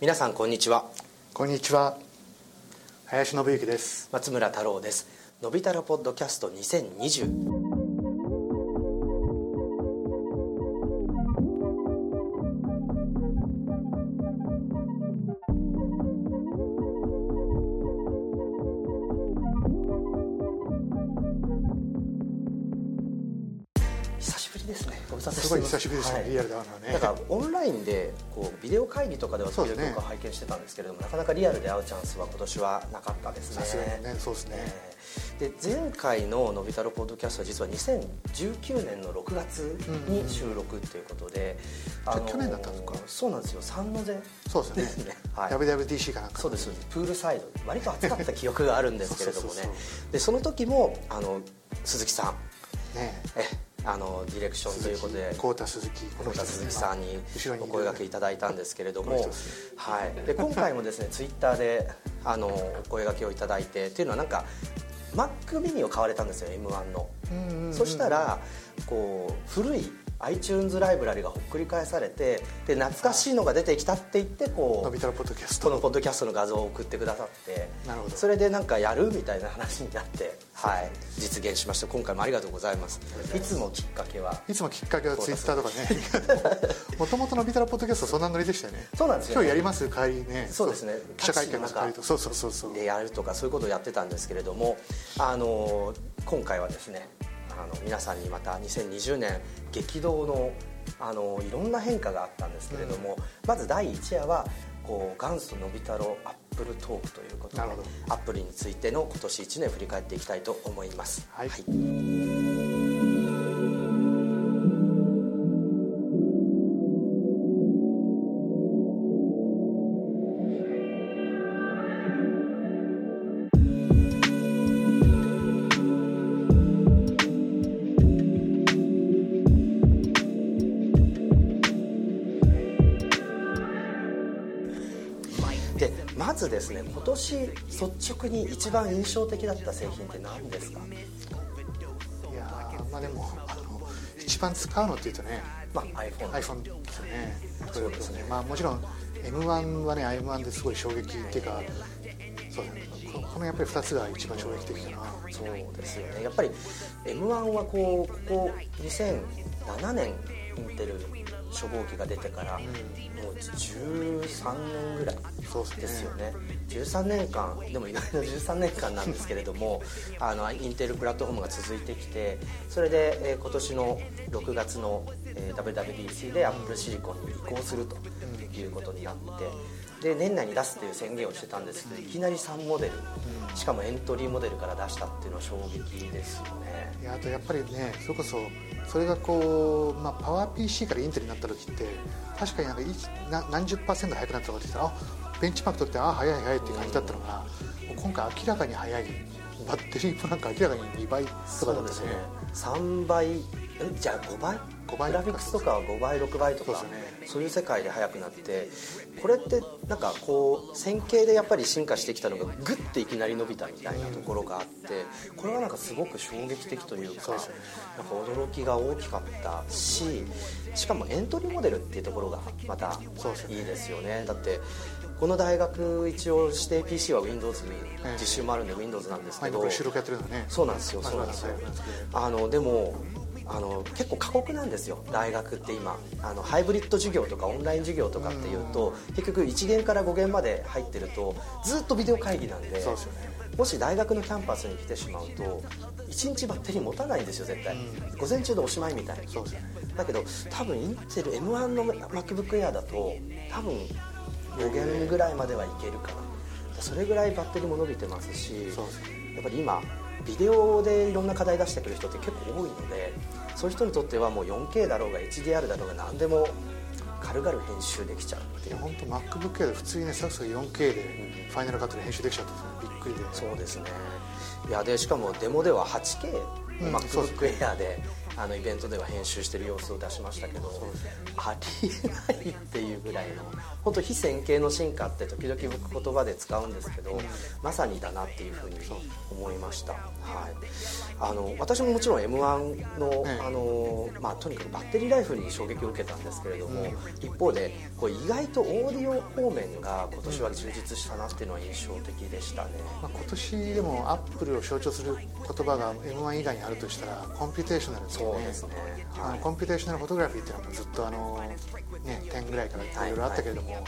皆さんこんにちは。こんにちは。林信之です。松村太郎です。のび太郎ポッドキャスト2020ですね、はい。リアルで会うのはね。なんかオンラインでこうビデオ会議とかではそうですね。時々拝見してたんですけれども、なかなかリアルで会うチャンスは今年はなかったですね。さすがにねそうですね。えーで前回の「のび太郎ポッドキャスト」は実は2019年の6月に収録っていうことで、じゃあ去年だったんですか。そうなんですよ。三の瀬そうですね。ね。はい。WWDC かなんか。そうです。プールサイド。割と暑かった記憶があるんですけれどもね。でその時もあの鈴木さん。ねえあのディレクションということで浩太鈴木。こ小田鈴木さんにお声掛けいただいたんですけれども、はい、で今回もですね ツイッターであのお声掛けをいただいてっていうのはなんか Mac mini を買われたんですよ M1 の、うんうんうん。そしたらこう古い iTunes ライブラリがほっくり返されてで懐かしいのが出てきたって言ってこうのび太郎ポッドキャスト。このポッドキャストの画像を送ってくださってなるほど。それでなんかやるみたいな話になって、はい、実現しました。今回もありがとうございます。いつもきっかけは？いつもきっかけはツイッターとかね。もともとのび太郎ポッドキャストそんなノリでしたよね。そうなんですよ今日やります帰りね。そうですね。記者会見の帰りと。そうそうそうそう。でやるとかそういうことをやってたんですけれどもあの今回はですねあの皆さんにまた2020年激動のあのいろんな変化があったんですけれども、まず第1夜はこう元祖のび太郎アップルトークということでアップルについての今年1年振り返っていきたいと思います。はい。でまずですね今年率直に一番印象的だった製品って何ですか、いやーまあでもあの一番使うのっていうとねまあ、iPhone iPhone ですよね。そうですね。まあもちろん M1 はね M1 ですごい衝撃っていうかそうだね。ここのやっぱり2つが一番衝撃的かな。そうですよね。やっぱり m 1はこうここ2007年インテル初号機が出てから、もう13年ぐらいそうですよね13年間でも意外な13年間なんですけれども あのインテルプラットフォームが続いてきてそれで、えー今年の6月の、えー WWDC でアップルシリコンに移行するということになってで年内に出すっていう宣言をしてたんですけどいきなり3モデル。しかもエントリーモデルから出したっていうのは衝撃ですよね。いやあとやっぱりねそれこそそれがこう、まあ、パワー PC からインテルになった時って確かになんかいな何十パーセント速くなったとかって言ったらあベンチマーク取ってあ早い早いって感じだったのが、もう今回明らかに速い。バッテリーもなんか明らかに2倍とかだったね。3倍えじゃあ5倍？5倍グラフィックスとかは5倍6倍とか。そうですそういう世界で速くなってこれってなんかこう線形でやっぱり進化してきたのがグッていきなり伸びたみたいなところがあってこれはなんかすごく衝撃的というかなんか驚きが大きかったししかもエントリーモデルっていうところがまたいいですよね。だってこの大学一応指定 PC は Windows にええ。実習もあるんで Windows なんですまあ、けど、今これ収録やってるのね。そうなんですよまあそうなんですよ。あのでもあの結構過酷なんですよ大学って今。あのハイブリッド授業とかオンライン授業とかっていうと結局1限から5限まで入ってるとずっとビデオ会議なんでね。もし大学のキャンパスに来てしまうと1日バッテリー持たないんですよ絶対、午前中でおしまいみたいなだけど多分インテル M1 の MacBookAir だと多分5限ぐらいまではいけるかな。それぐらいバッテリーも伸びてますしやっぱり今ビデオでいろんな課題出してくる人って結構多いのでそういう人にとってはもう 4K だろうが HDR だろうが何でも軽々編集できちゃうっていう。本当 MacBook Air で普通にねサクサク 4K でファイナルカットで編集できちゃってびっくりでそうですね。いやでしかもデモでは 8K うん MacBook Air であのイベントでは編集してる様子を出しましたけどありえないっていうぐらいの本当非線形の進化って時々僕言葉で使うんですけどまさにだなっていうふうに思いました、はい、あの私ももちろん m 1の,、あのまあ、とにかくバッテリーライフに衝撃を受けたんですけれども、一方でこう意外とオーディオ方面が今年は充実したなっていうのは印象的でしたね、まあ、今年でもアップルを象徴する言葉が m 1以外にあるとしたら computational ですよねそうですね、あの computational photography っていうのはずっとあの、ね、10ぐらいからいろいろあったけれども、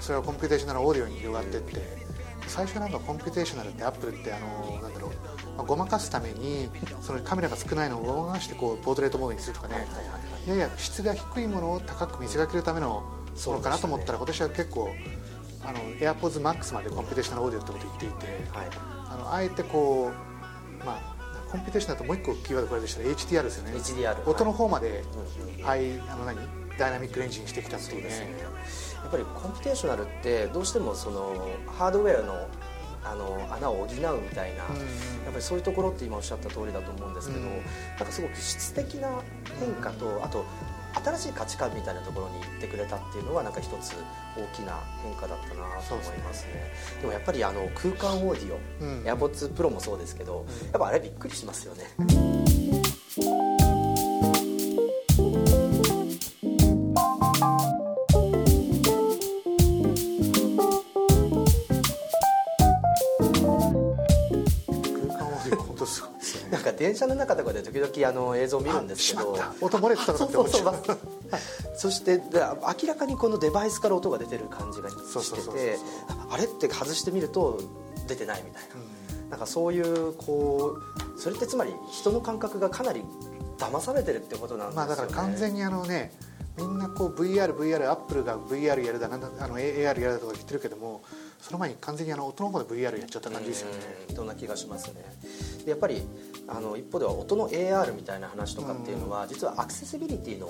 それは computational audio に広がっていって最初なんか computational ってアップルってあのなんだろう、まあ、ごまかすためにそのカメラが少ないのをごまかしてこうポートレートモードにするとかね、やや質が低いものを高く見せかけるためのものかなと思ったら、今年は結構あの AirPods Max まで computational audio ってことを言っていて、はい。あのあえてこうまあ computation だともう一個キーワードこれでしたら HDR ですよね。HDR 音の方まで、はい、あの何ダイナミックレンジにしてきたっていうね。やっぱり computational ってどうしてもそのハードウェアのあの穴を補うみたいな、うん。やっぱりそういうところって今おっしゃった通りだと思うんですけど、うん。なんかすごく質的な変化とあと新しい価値観みたいなところに行ってくれたっていうのはなんか一つ大きな変化だったなと思いますね。でもやっぱりあの空間オーディオ、うん。AirPods Pro もそうですけど、やっぱあれびっくりしますよね車の中とかで時々あの映像を見るんですけど音漏れてたのかって思っちゃそしてで明らかにこのデバイスから音が出てる感じがしててあれって外してみると出てないみたいな、なんかそういうこうそれってつまり人の感覚がかなり騙されてるってことなんですよね。まあだから完全にあのねみんなこう VR、VR、アップルが VR やるだなんだあの AR やるだとか言ってるけどもその前に完全にあの音の方で VR やっちゃった感じですよね。うんそんな気がしますね。でやっぱりあの一方では音の AR みたいな話とかっていうのは、実はアクセシビリティの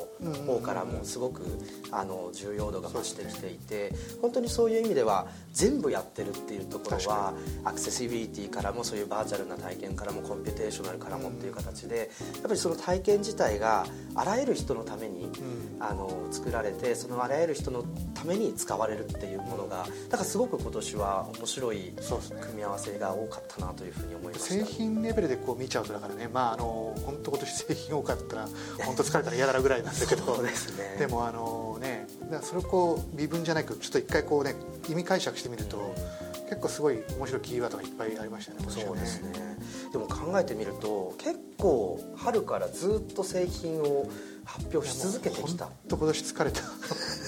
方からもすごくあの重要度が増してきていて、本当にそういう意味では全部やってるっていうところはアクセシビリティからもそういうバーチャルな体験からも computational からもっていう形でやっぱりその体験自体があらゆる人のために、あの作られてそのあらゆる人のために使われるっていうものがだからすごく今年は面白い組み合わせが多かったなというふうに思いました。製品レベルでこう見ちゃうとだからね。まああの本当今年製品多かったら本当疲れたら嫌だなぐらいなんだけど。そうですね。でもあのねだそれをこう微分じゃないけどちょっと一回こうね意味解釈してみると結構すごい面白いキーワードがいっぱいありましたねそうですね。でも考えてみると結構春からずっと製品を発表し続けてきた。本当今年疲れた。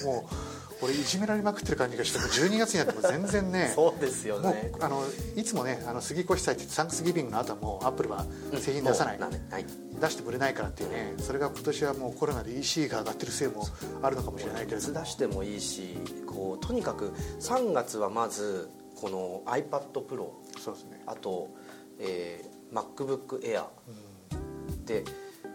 もう俺いじめられまくってる感じがしてもう12月になっても全然ね そうですよもうねあのいつもねあの杉越祭ってサンクスギビングの後はもうアップルは製品出さない、もうねはい。出してくれないからっていうねそれが今年はもうコロナで EC が上がってるせいもあるのかもしれないけれいつども。出してもいいしこうとにかく3月はまずこの iPadPro そうですね。あと、えー、MacBookAir、で、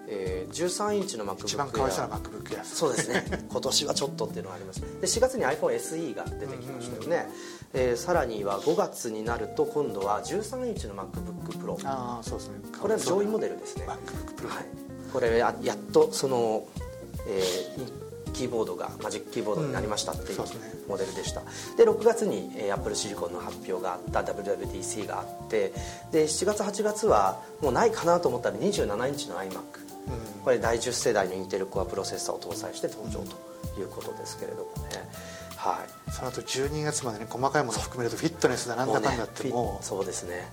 えー、13インチの MacBookAir 一番かわいそうな MacBook や。そうですね。今年はちょっとっていうのがあります。で4月に iPhoneSE が出てきましたよね、えーさらには5月になると今度は13インチの MacBookPro ああそうですね。これは上位モデデルですね。MacBook Pro はい、これややっとその、えーキーボードがマジックキーボードになりましたっていうモデルでした。で6月に、えー、Apple シリコンの発表があった WWDC があってで7月8月はもうないかなと思ったら27インチの iMac これ第10世代のインテルコアプロセッサーを搭載して登場ということですけれどもね。はい。その後12月までね細かいものを含めるとフィットネスだなんだかんだってもうもねそうですね。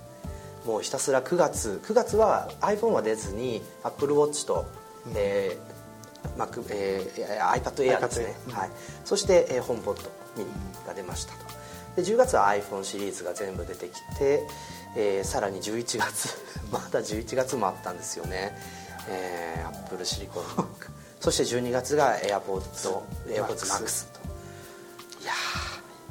もうひたすら9月9月は iPhone は出ずに AppleWatch と、えー Mac えー iPad Air ですね。はい、そして、えー、ホームポッドミニが出ましたと。で10月は iPhone シリーズが全部出てきて、えーさらに11月 まだ11月もあったんですよね、えー、Apple シリコンそして12月が AirPods AirPods Max と。いや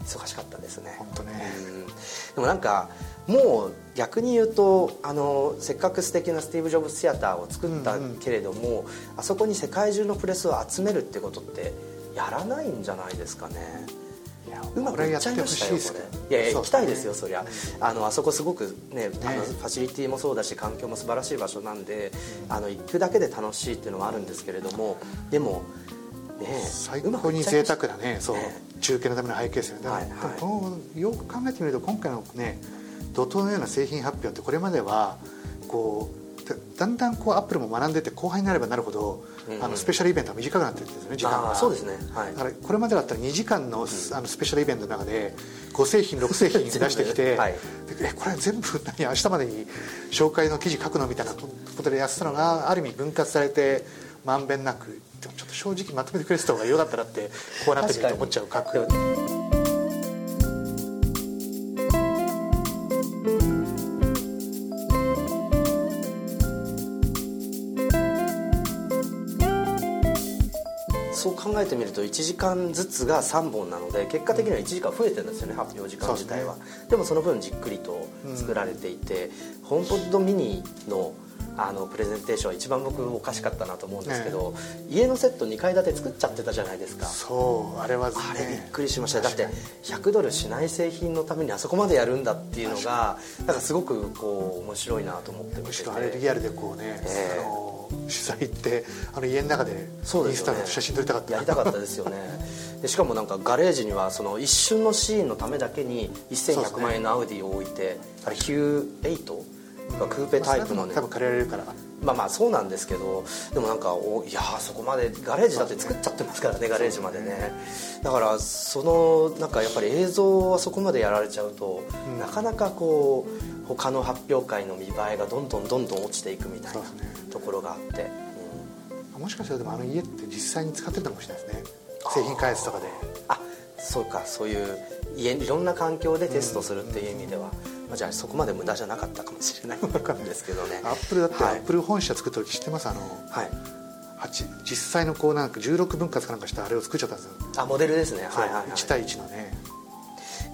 ー忙しかったですね。本当ね。うん。でもなんかもう逆に言うとあのせっかく素敵なスティーブ・ジョブズ・シアターを作ったけれども、あそこに世界中のプレスを集めるってことってやらないんじゃないですかねうまくいっちゃいましたよこれ。いやいや行きたいですよそりゃ。あのあそこすごくねあのファシリティもそうだし環境も素晴らしい場所なんであの行くだけで楽しいっていうのはあるんですけれどもでもね最高に贅沢なねそう中継のための背景ですよね、このよく考えてみると今回のね怒涛のような製品発表ってこれまではこうだんだんこうアップルも学んでて後輩になればなるほど、うん、あのスペシャルイベントが短くなってるんですよね時間が。そうですね、はい、だからこれまでだったら2時間の,、あのスペシャルイベントの中で5製品6製品出してきて、はい、えこれ全部何明日までに紹介の記事書くのみたいなことでやってたのがある意味分割されてまんべんなく。でもちょっと正直まとめてくれてた方がよかったなってこうなってみると思っちゃう書く。えてみると1時間ずつが3本なので結果的には1時間増えてるんですよね発表時間自体は。で,、もその分じっくりと作られていて、うん、ホームポッドミニのあのプレゼンテーションは一番僕おかしかったなと思うんですけど、ね、家のセット2階建て作っちゃってたじゃないですか。そうあれは、ね、あれびっくりしました。だって100ドルしない製品のためにあそこまでやるんだっていうのがなんかすごくこう面白いなと思ってむしろあれリアルでこうね、えー、取材行ってあの家の中でインスタの写真撮りたかった、やりたかったですよね。でしかもなんかガレージにはその一瞬のシーンのためだけに1100万円のアウディを置いて、ね、あれヒュー8がクーペタイプのね、多分借りられるから。まあまあそうなんですけどでもなんかおいやそこまでガレージだって作っちゃってますからねガレージまでね。だからそのなんかやっぱり映像はそこまでやられちゃうと、うん、なかなかこう他の発表会の見栄えがどんどんどんどん落ちていくみたいなところがあって、うん、もしかしたらでもあの家って実際に使ってたかもしれないですね。製品開発とかで。あそうかそういう家いろんな環境でテストするっていう意味では、うん。まあ、じゃあそこまで無駄じゃなかったかもしれない んですけどね。アップルだってアップル本社作った時知ってます？あの、はい、実際のこうなんか16分割かなんかしたあれを作っちゃったんですよ。あモデルですね。はいはい、はい、1対1のね。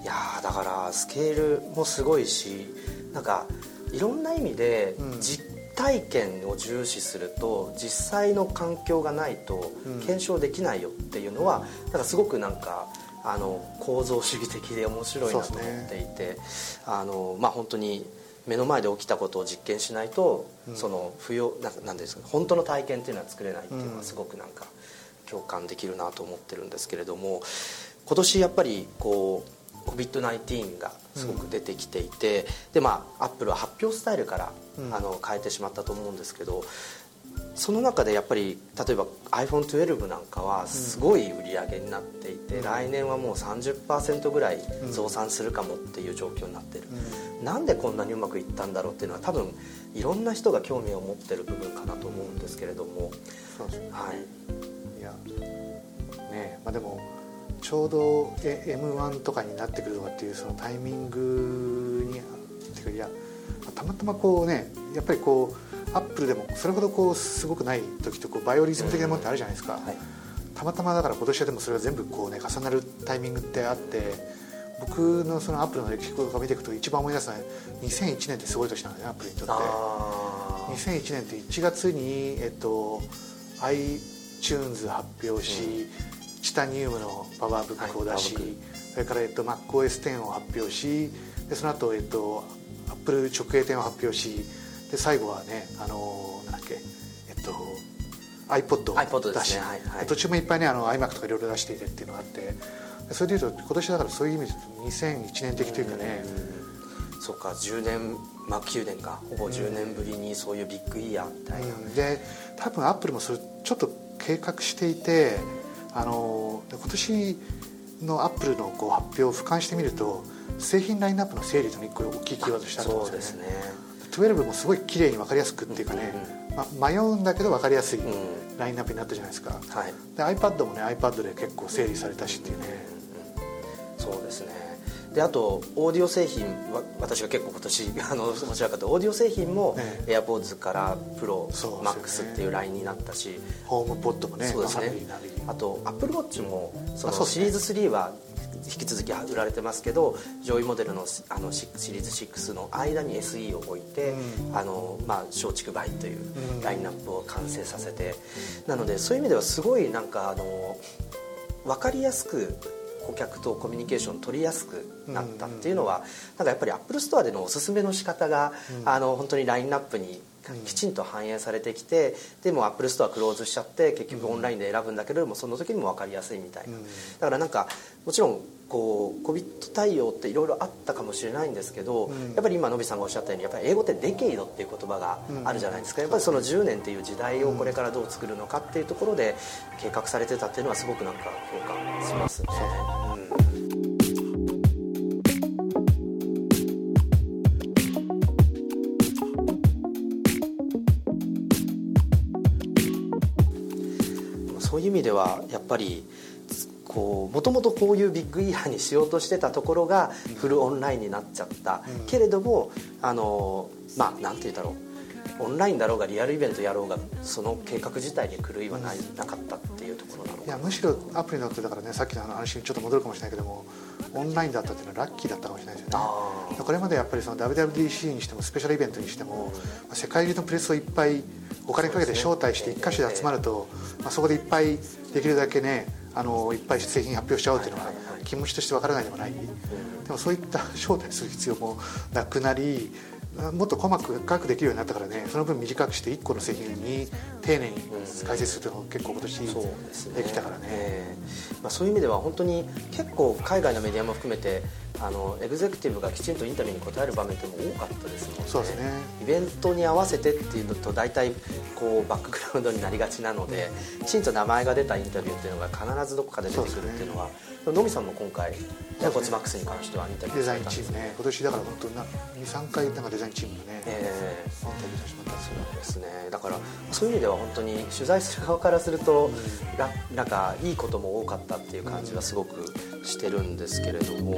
いやだからスケールもすごいしなんかいろんな意味で実体験を重視すると実際の環境がないと検証できないよっていうのは、うん、なんかすごくなんかあの構造主義的で面白いなと思っていて、ね、あのまあ本当に目の前で起きたことを実験しないと、うん、その不要ななんですか本当の体験っていうのは作れないっていうのはすごくなんか共感できるなと思ってるんですけれども今年やっぱりこう COVID-19 がすごく出てきていて、うん、でまあアップルは発表スタイルから、うん、あの変えてしまったと思うんですけどその中でやっぱり例えば iPhone12 なんかはすごい売り上げになっていて、うん、来年はもう30%ぐらい増産するかもっていう状況になってる、うん、なんでこんなにうまくいったんだろうっていうのは多分いろんな人が興味を持ってる部分かなと思うんですけれども。そうですね、はい、いや。ねまあでもちょうど M1 とかになってくるとかっていうそのタイミングにってかいやたまたまこうねやっぱりこうアップルでもそれほどこうすごくない時とこうバイオリズム的なものってあるじゃないですか、はい、たまたまだから今年はでもそれが全部こうね重なるタイミングってあって僕のそのアップルの歴史とか見ていくと一番思い出すのは2001年ってすごい年なのねアップルにとって。2001年って1月に、えっと、iTunes 発表し、うん、チタニウムのパワーブックを出し、はい、それから、えっと、MacOS10 を発表しでその後、えっとアップル直営店を発表しで最後はねあのなんだっけえっと iPod を出し、ね。はいはい、途中もいっぱいねあの iMac とかいろいろ出していてっていうのがあってそれでいうと今年だからそういう意味で2001年的というかね。そっか10年まあ9年か。ほぼ10年ぶりにそういうビッグイヤーみたいな、うん、で多分アップルもそれちょっと計画していてあの今年のアップルのこう発表を俯瞰してみると製品ラインナップの整理というのが大きいキーワードしたんですよね。そうですね。12もすごい綺麗に分かりやすくっていうかね、まあ、迷うんだけど分かりやすいラインナップになったじゃないですか、はい、で iPad もね iPad で結構整理されたしっていうね、そうですねであとオーディオ製品私が結構今年 あの面白かったオーディオ製品も AirPods からプロ、マックスっていうラインになったし。ホームポッドもねそうですね。あと AppleWatch もそのシリーズ3は引き続き売られてますけど上位モデルのあのシリーズ6の間に SE を置いて、うん、あのまあ、松竹梅というラインナップを完成させて、うん、なのでそういう意味ではすごいなんかあの分かりやすく顧客とコミュニケーション取りやすくなったっていうのは、なんかやっぱりアップルストアでのおすすめの仕方が、あの本当にラインナップにきちんと反映されてきてでもアップルストアクローズしちゃって結局オンラインで選ぶんだけれどもその時にも分かりやすいみたいな、だからなんかもちろんこう COVID 対応っていろいろあったかもしれないんですけど、やっぱり今のびさんがおっしゃったようにやっぱり英語って decade っていう言葉があるじゃないですか、やっぱりその10年っていう時代をこれからどう作るのかっていうところで計画されてたっていうのはすごくなんか評価しますね。味ではやっぱりこうもともとこういうビッグイヤーにしようとしてたところがフルオンラインになっちゃった、うん、けれどもあのまあなんて言うんだろう。オンラインだろうがリアルイベントやろうがその計画自体に狂いはない、なかったっていうところなのいやむしろアプリに乗ってだからねさっきの話にちょっと戻るかもしれないけどもオンラインだったっていうのはラッキーだったかもしれないですよね。これまでやっぱりその WWDC にしてもスペシャルイベントにしても、うん、世界中のプレスをいっぱいお金かけて招待して1箇所で集まると、まあ、そこでいっぱいできるだけねあのいっぱい製品発表しちゃおうというのは気持ちとしてわからないでもない、でもそういった招待する必要もなくなりもっと細かくできるようになったからねその分短くして1個の製品に丁寧に解説するというのが結構今年できたからね、ねまあ、そういう意味では本当に結構海外のメディアも含めてあのエグゼクティブがきちんとインタビューに答える場面っても多かったですもんね。そうですね。イベントに合わせてっていうのと大体こうバックグラウンドになりがちなので、きちんと名前が出たインタビューっていうのが必ずどこかで出てくるっていうのはのみさんも今回ジャコツマックスに関してはインタビューデザインチームね。今年だから本当に23回なんかデザインチームのね、えー、インタビューさせてもらったそうですね。だからそういう意味では本当に取材する側からすると、うん、なんかいいことも多かったっていう感じはすごくしてるんですけれども。